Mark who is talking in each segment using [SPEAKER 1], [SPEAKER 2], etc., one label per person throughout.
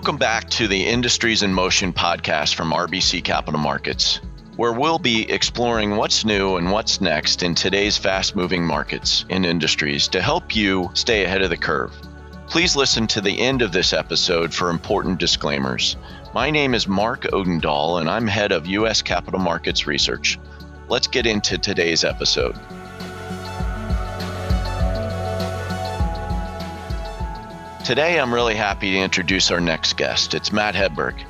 [SPEAKER 1] Welcome back to the Industries in Motion podcast from RBC Capital Markets, where we'll be exploring what's new and what's next in today's fast moving markets and industries to help you stay ahead of the curve. Please listen to the end of this episode for important disclaimers. My name is Mark Odendahl, and I'm head of U.S. Capital Markets Research. Let's get into today's episode. Today, I'm really happy to introduce our next guest. It's Matt Hedberg.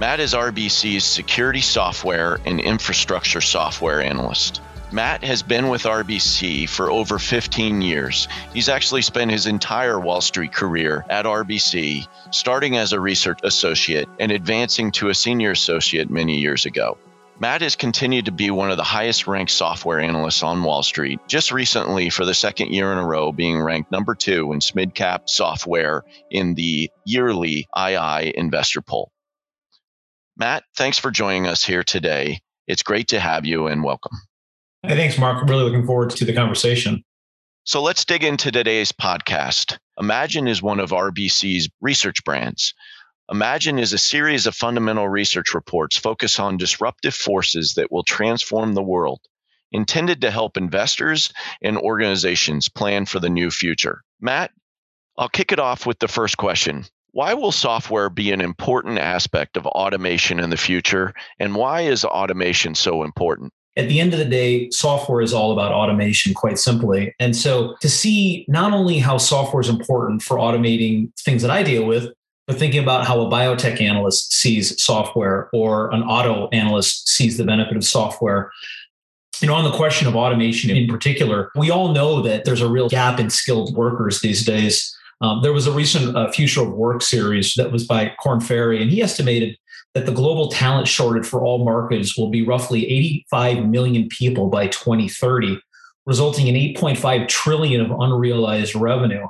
[SPEAKER 1] Matt is RBC's security software and infrastructure software analyst. Matt has been with RBC for over 15 years. He's actually spent his entire Wall Street career at RBC, starting as a research associate and advancing to a senior associate many years ago. Matt has continued to be one of the highest ranked software analysts on Wall Street, just recently for the second year in a row being ranked number two in SMID-cap software in the yearly II investor poll. Matt, thanks for joining us here today. It's great to have you and welcome.
[SPEAKER 2] Hey, thanks, Mark. Really looking forward to the conversation.
[SPEAKER 1] So let's dig into today's podcast. Imagine is one of RBC's research brands. Imagine is a series of fundamental research reports focused on disruptive forces that will transform the world, intended to help investors and organizations plan for the new future. Matt, I'll kick it off with the first question. Why will software be an important aspect of automation in the future? And why is automation so important?
[SPEAKER 2] At the end of the day, software is all about automation, quite simply. And so to see not only how software is important for automating things that I deal with, but thinking about how a biotech analyst sees software or an auto analyst sees the benefit of software. You know, on the question of automation in particular, we all know that there's a real gap in skilled workers these days. Um, there was a recent uh, Future of Work series that was by Korn Ferry, and he estimated that the global talent shortage for all markets will be roughly 85 million people by 2030, resulting in 8.5 trillion of unrealized revenue.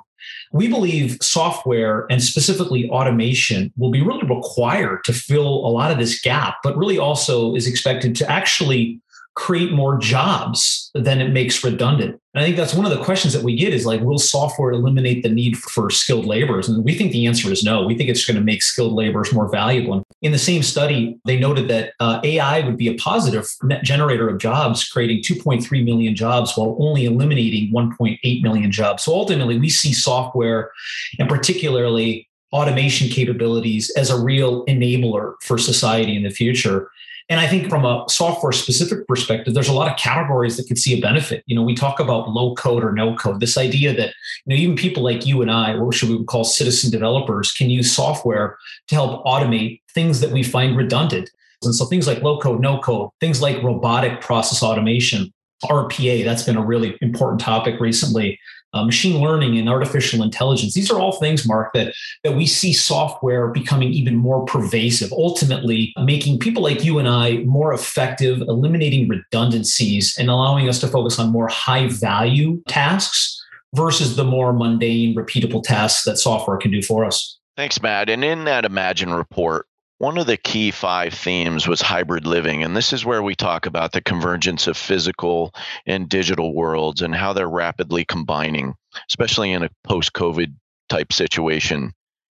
[SPEAKER 2] We believe software and specifically automation will be really required to fill a lot of this gap, but really also is expected to actually create more jobs than it makes redundant. And I think that's one of the questions that we get is like, will software eliminate the need for skilled laborers? And we think the answer is no. We think it's going to make skilled laborers more valuable. In the same study, they noted that uh, AI would be a positive net generator of jobs, creating 2.3 million jobs while only eliminating 1.8 million jobs. So ultimately, we see software and particularly automation capabilities as a real enabler for society in the future. And I think from a software specific perspective, there's a lot of categories that could see a benefit. You know, we talk about low code or no code, this idea that, you know, even people like you and I, what should we call citizen developers, can use software to help automate things that we find redundant. And so things like low code, no code, things like robotic process automation, RPA, that's been a really important topic recently uh, machine learning and artificial intelligence. These are all things, Mark, that, that we see software becoming even more pervasive, ultimately making people like you and I more effective, eliminating redundancies and allowing us to focus on more high value tasks versus the more mundane, repeatable tasks that software can do for us.
[SPEAKER 1] Thanks, Matt. And in that Imagine report, one of the key five themes was hybrid living. And this is where we talk about the convergence of physical and digital worlds and how they're rapidly combining, especially in a post COVID type situation.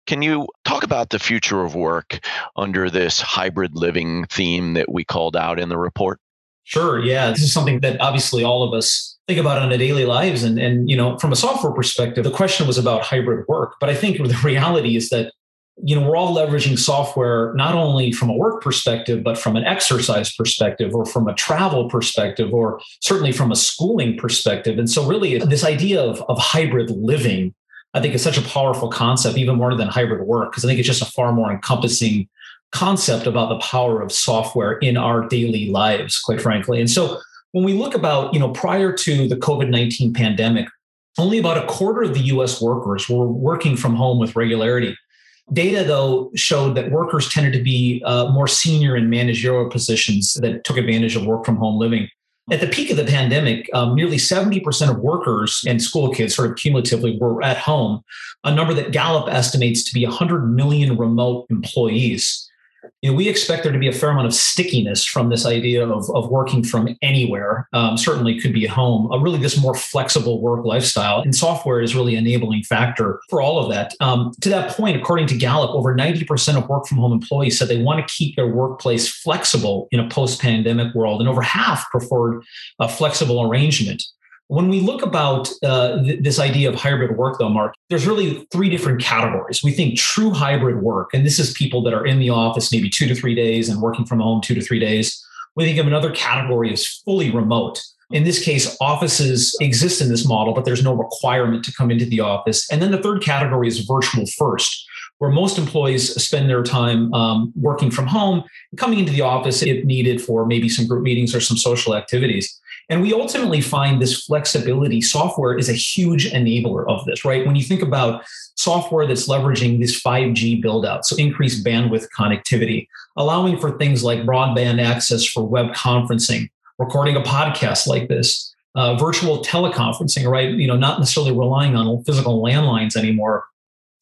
[SPEAKER 1] Can you talk about the future of work under this hybrid living theme that we called out in the report?
[SPEAKER 2] Sure. Yeah. This is something that obviously all of us think about on a daily lives. And, and, you know, from a software perspective, the question was about hybrid work. But I think the reality is that you know, we're all leveraging software not only from a work perspective, but from an exercise perspective or from a travel perspective or certainly from a schooling perspective. And so really this idea of, of hybrid living, I think is such a powerful concept, even more than hybrid work, because I think it's just a far more encompassing concept about the power of software in our daily lives, quite frankly. And so when we look about, you know, prior to the COVID-19 pandemic, only about a quarter of the US workers were working from home with regularity. Data, though, showed that workers tended to be uh, more senior in managerial positions that took advantage of work from home living. At the peak of the pandemic, um, nearly 70% of workers and school kids, sort of cumulatively, were at home, a number that Gallup estimates to be 100 million remote employees. You know, we expect there to be a fair amount of stickiness from this idea of, of working from anywhere. Um, certainly could be home, a really this more flexible work lifestyle. And software is really enabling factor for all of that. Um, to that point, according to Gallup, over 90% of work from home employees said they want to keep their workplace flexible in a post pandemic world. And over half preferred a flexible arrangement. When we look about uh, th- this idea of hybrid work, though, Mark, there's really three different categories. We think true hybrid work, and this is people that are in the office maybe two to three days and working from home two to three days. We think of another category as fully remote. In this case, offices exist in this model, but there's no requirement to come into the office. And then the third category is virtual first, where most employees spend their time um, working from home, coming into the office if needed for maybe some group meetings or some social activities. And we ultimately find this flexibility software is a huge enabler of this, right? When you think about software that's leveraging this 5G build out, so increased bandwidth connectivity, allowing for things like broadband access for web conferencing, recording a podcast like this, uh, virtual teleconferencing, right? You know, not necessarily relying on physical landlines anymore.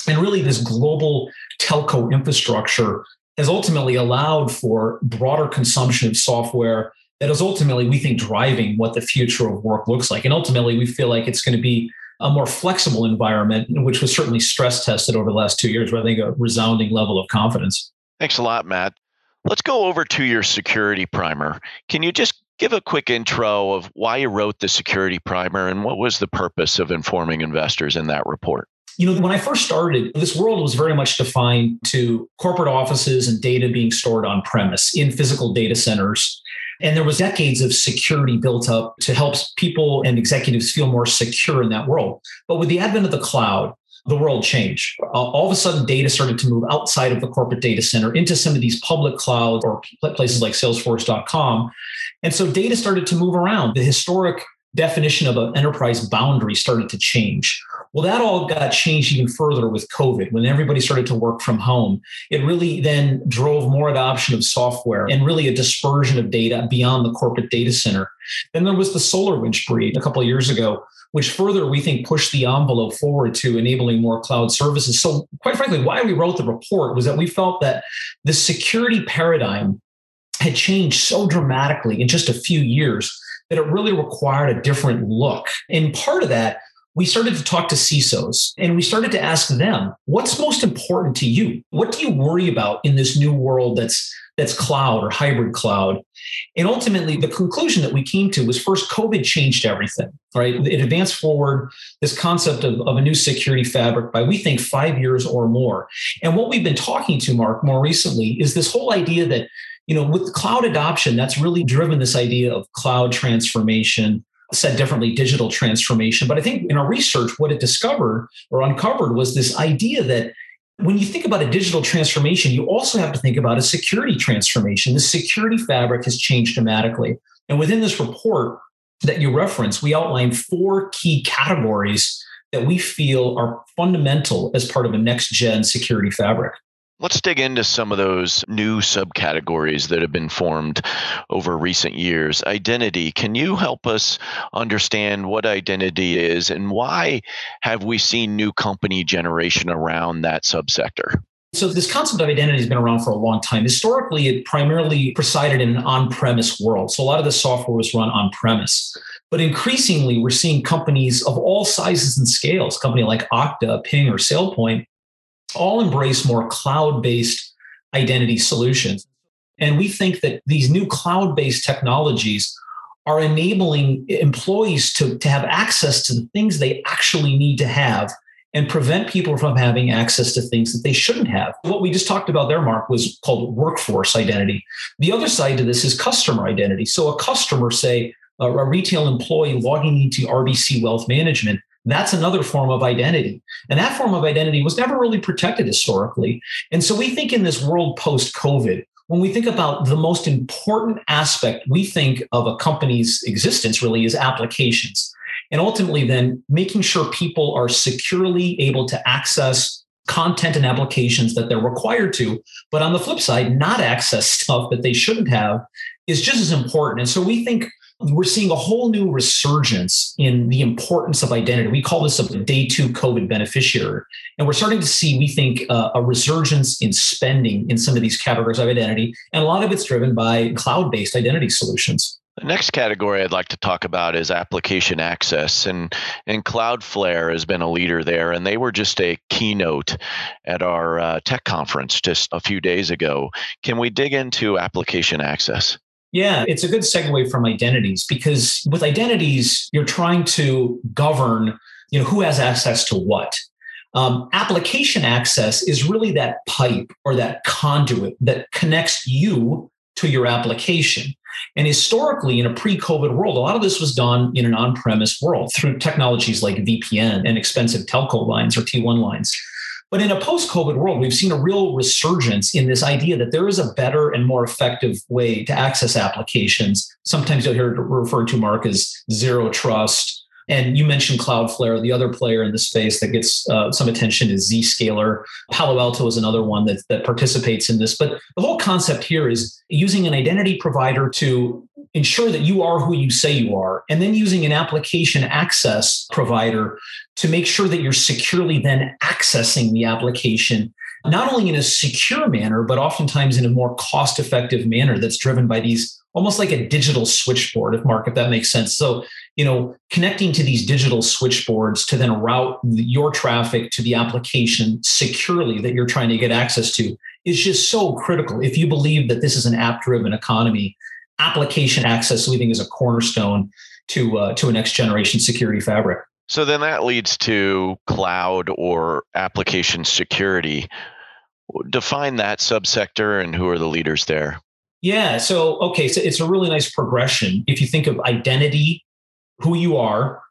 [SPEAKER 2] And really, this global telco infrastructure has ultimately allowed for broader consumption of software that is ultimately, we think, driving what the future of work looks like. And ultimately, we feel like it's going to be a more flexible environment, which was certainly stress tested over the last two years, where I think a resounding level of confidence.
[SPEAKER 1] Thanks a lot, Matt. Let's go over to your security primer. Can you just give a quick intro of why you wrote the security primer and what was the purpose of informing investors in that report?
[SPEAKER 2] You know, when I first started, this world was very much defined to corporate offices and data being stored on premise in physical data centers and there was decades of security built up to help people and executives feel more secure in that world. But with the advent of the cloud, the world changed. Uh, all of a sudden, data started to move outside of the corporate data center into some of these public clouds or places like Salesforce.com. And so data started to move around. The historic definition of an enterprise boundary started to change. Well, that all got changed even further with COVID when everybody started to work from home. It really then drove more adoption of software and really a dispersion of data beyond the corporate data center. Then there was the SolarWinds breach a couple of years ago, which further we think pushed the envelope forward to enabling more cloud services. So, quite frankly, why we wrote the report was that we felt that the security paradigm had changed so dramatically in just a few years that it really required a different look. And part of that we started to talk to CISOs and we started to ask them, what's most important to you? What do you worry about in this new world that's that's cloud or hybrid cloud? And ultimately, the conclusion that we came to was first, COVID changed everything, right? It advanced forward this concept of, of a new security fabric by, we think, five years or more. And what we've been talking to, Mark, more recently is this whole idea that you know with cloud adoption that's really driven this idea of cloud transformation said differently digital transformation. But I think in our research, what it discovered or uncovered was this idea that when you think about a digital transformation, you also have to think about a security transformation. The security fabric has changed dramatically. And within this report that you reference, we outline four key categories that we feel are fundamental as part of a next gen security fabric.
[SPEAKER 1] Let's dig into some of those new subcategories that have been formed over recent years. Identity. Can you help us understand what identity is and why have we seen new company generation around that subsector?
[SPEAKER 2] So, this concept of identity has been around for a long time. Historically, it primarily presided in an on premise world. So, a lot of the software was run on premise. But increasingly, we're seeing companies of all sizes and scales, company like Okta, Ping, or SailPoint, all embrace more cloud based identity solutions. And we think that these new cloud based technologies are enabling employees to, to have access to the things they actually need to have and prevent people from having access to things that they shouldn't have. What we just talked about there, Mark, was called workforce identity. The other side to this is customer identity. So a customer, say, a retail employee logging into RBC Wealth Management, that's another form of identity. And that form of identity was never really protected historically. And so we think in this world post COVID, when we think about the most important aspect we think of a company's existence really is applications. And ultimately, then making sure people are securely able to access content and applications that they're required to. But on the flip side, not access stuff that they shouldn't have is just as important. And so we think we're seeing a whole new resurgence in the importance of identity. We call this a day two COVID beneficiary. And we're starting to see, we think, uh, a resurgence in spending in some of these categories of identity. And a lot of it's driven by cloud based identity solutions.
[SPEAKER 1] The next category I'd like to talk about is application access, and and Cloudflare has been a leader there, and they were just a keynote at our uh, tech conference just a few days ago. Can we dig into application access?
[SPEAKER 2] Yeah, it's a good segue from identities because with identities, you're trying to govern, you know, who has access to what. Um, application access is really that pipe or that conduit that connects you to your application. And historically, in a pre COVID world, a lot of this was done in an on premise world through technologies like VPN and expensive telco lines or T1 lines. But in a post COVID world, we've seen a real resurgence in this idea that there is a better and more effective way to access applications. Sometimes you'll hear it referred to, Mark, as zero trust. And you mentioned Cloudflare. The other player in the space that gets uh, some attention is Zscaler. Palo Alto is another one that, that participates in this. But the whole concept here is using an identity provider to ensure that you are who you say you are, and then using an application access provider to make sure that you're securely then accessing the application, not only in a secure manner, but oftentimes in a more cost effective manner that's driven by these almost like a digital switchboard, if Mark, if that makes sense. So, you know, connecting to these digital switchboards to then route your traffic to the application securely that you're trying to get access to is just so critical. If you believe that this is an app driven economy, application access we think is a cornerstone to uh, to a next generation security fabric.
[SPEAKER 1] So then that leads to cloud or application security. Define that subsector and who are the leaders there?
[SPEAKER 2] Yeah. So, okay. So it's a really nice progression. If you think of identity, who you are,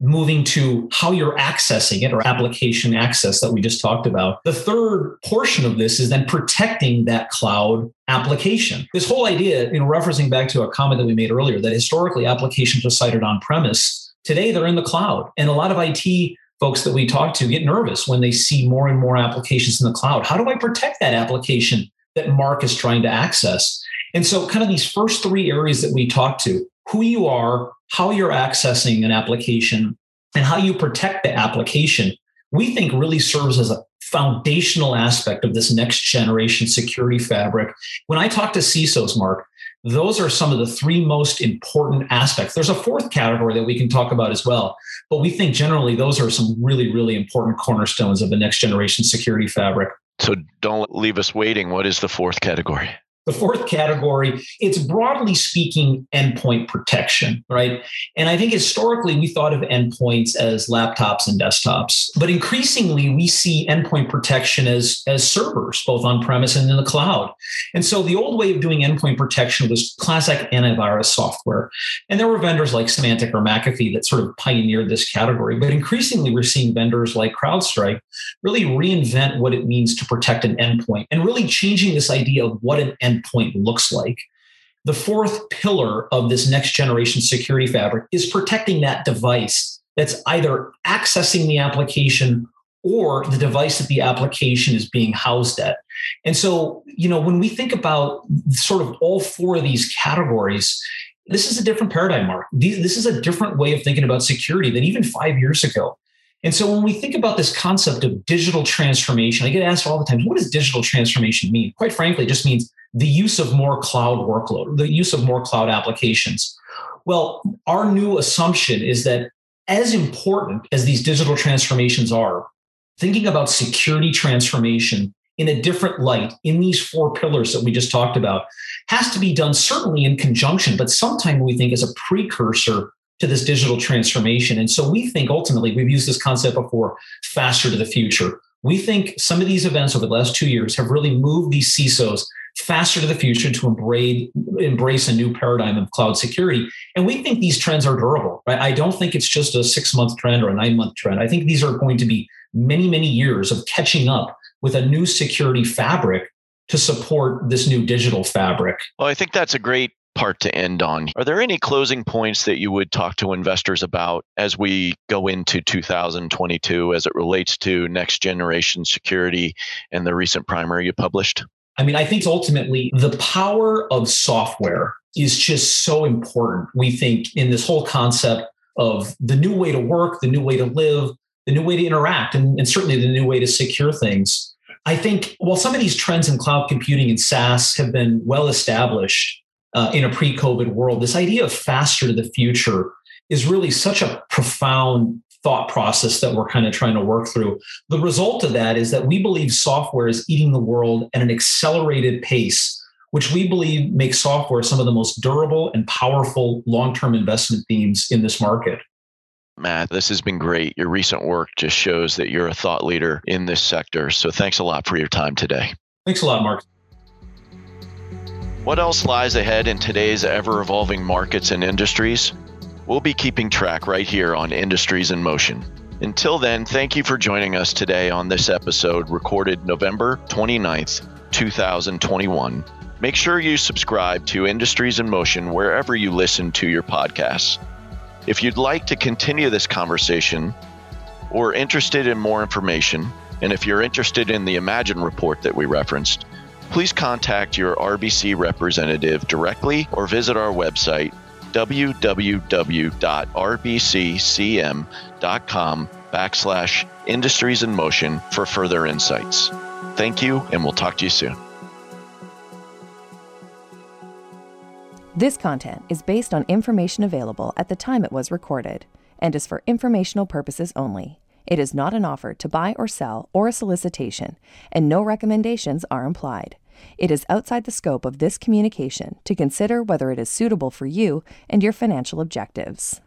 [SPEAKER 2] moving to how you're accessing it or application access that we just talked about. The third portion of this is then protecting that cloud application. This whole idea, you know, referencing back to a comment that we made earlier that historically applications were cited on premise. Today they're in the cloud. And a lot of IT folks that we talk to get nervous when they see more and more applications in the cloud. How do I protect that application that Mark is trying to access? And so, kind of these first three areas that we talked to who you are, how you're accessing an application, and how you protect the application, we think really serves as a foundational aspect of this next generation security fabric. When I talk to CISOs, Mark, those are some of the three most important aspects. There's a fourth category that we can talk about as well, but we think generally those are some really, really important cornerstones of the next generation security fabric.
[SPEAKER 1] So don't leave us waiting. What is the fourth category?
[SPEAKER 2] The fourth category, it's broadly speaking endpoint protection, right? And I think historically we thought of endpoints as laptops and desktops, but increasingly we see endpoint protection as, as servers, both on premise and in the cloud. And so the old way of doing endpoint protection was classic antivirus software. And there were vendors like Symantec or McAfee that sort of pioneered this category. But increasingly we're seeing vendors like CrowdStrike really reinvent what it means to protect an endpoint and really changing this idea of what an endpoint endpoint looks like. The fourth pillar of this next generation security fabric is protecting that device that's either accessing the application or the device that the application is being housed at. And so, you know, when we think about sort of all four of these categories, this is a different paradigm, Mark. This is a different way of thinking about security than even five years ago. And so when we think about this concept of digital transformation, I get asked all the time, what does digital transformation mean? Quite frankly, it just means the use of more cloud workload, the use of more cloud applications. Well, our new assumption is that as important as these digital transformations are, thinking about security transformation in a different light in these four pillars that we just talked about has to be done certainly in conjunction, but sometime we think as a precursor to this digital transformation. And so we think ultimately, we've used this concept before faster to the future. We think some of these events over the last two years have really moved these CISOs faster to the future to embrace, embrace a new paradigm of cloud security. And we think these trends are durable, right? I don't think it's just a six month trend or a nine month trend. I think these are going to be many, many years of catching up with a new security fabric to support this new digital fabric.
[SPEAKER 1] Well, I think that's a great part to end on. Are there any closing points that you would talk to investors about as we go into 2022 as it relates to next generation security and the recent primer you published?
[SPEAKER 2] I mean, I think ultimately the power of software is just so important. We think in this whole concept of the new way to work, the new way to live, the new way to interact, and, and certainly the new way to secure things. I think while some of these trends in cloud computing and SaaS have been well established uh, in a pre COVID world, this idea of faster to the future is really such a profound thought process that we're kind of trying to work through. The result of that is that we believe software is eating the world at an accelerated pace, which we believe makes software some of the most durable and powerful long term investment themes in this market.
[SPEAKER 1] Matt, this has been great. Your recent work just shows that you're a thought leader in this sector. So thanks a lot for your time today.
[SPEAKER 2] Thanks a lot, Mark.
[SPEAKER 1] What else lies ahead in today's ever evolving markets and industries? We'll be keeping track right here on Industries in Motion. Until then, thank you for joining us today on this episode recorded November 29th, 2021. Make sure you subscribe to Industries in Motion wherever you listen to your podcasts. If you'd like to continue this conversation or interested in more information, and if you're interested in the Imagine report that we referenced, please contact your RBC representative directly or visit our website www.rbccm.com backslash industries in motion for further insights. Thank you, and we'll talk to you soon.
[SPEAKER 3] This content is based on information available at the time it was recorded and is for informational purposes only. It is not an offer to buy or sell or a solicitation, and no recommendations are implied. It is outside the scope of this communication to consider whether it is suitable for you and your financial objectives.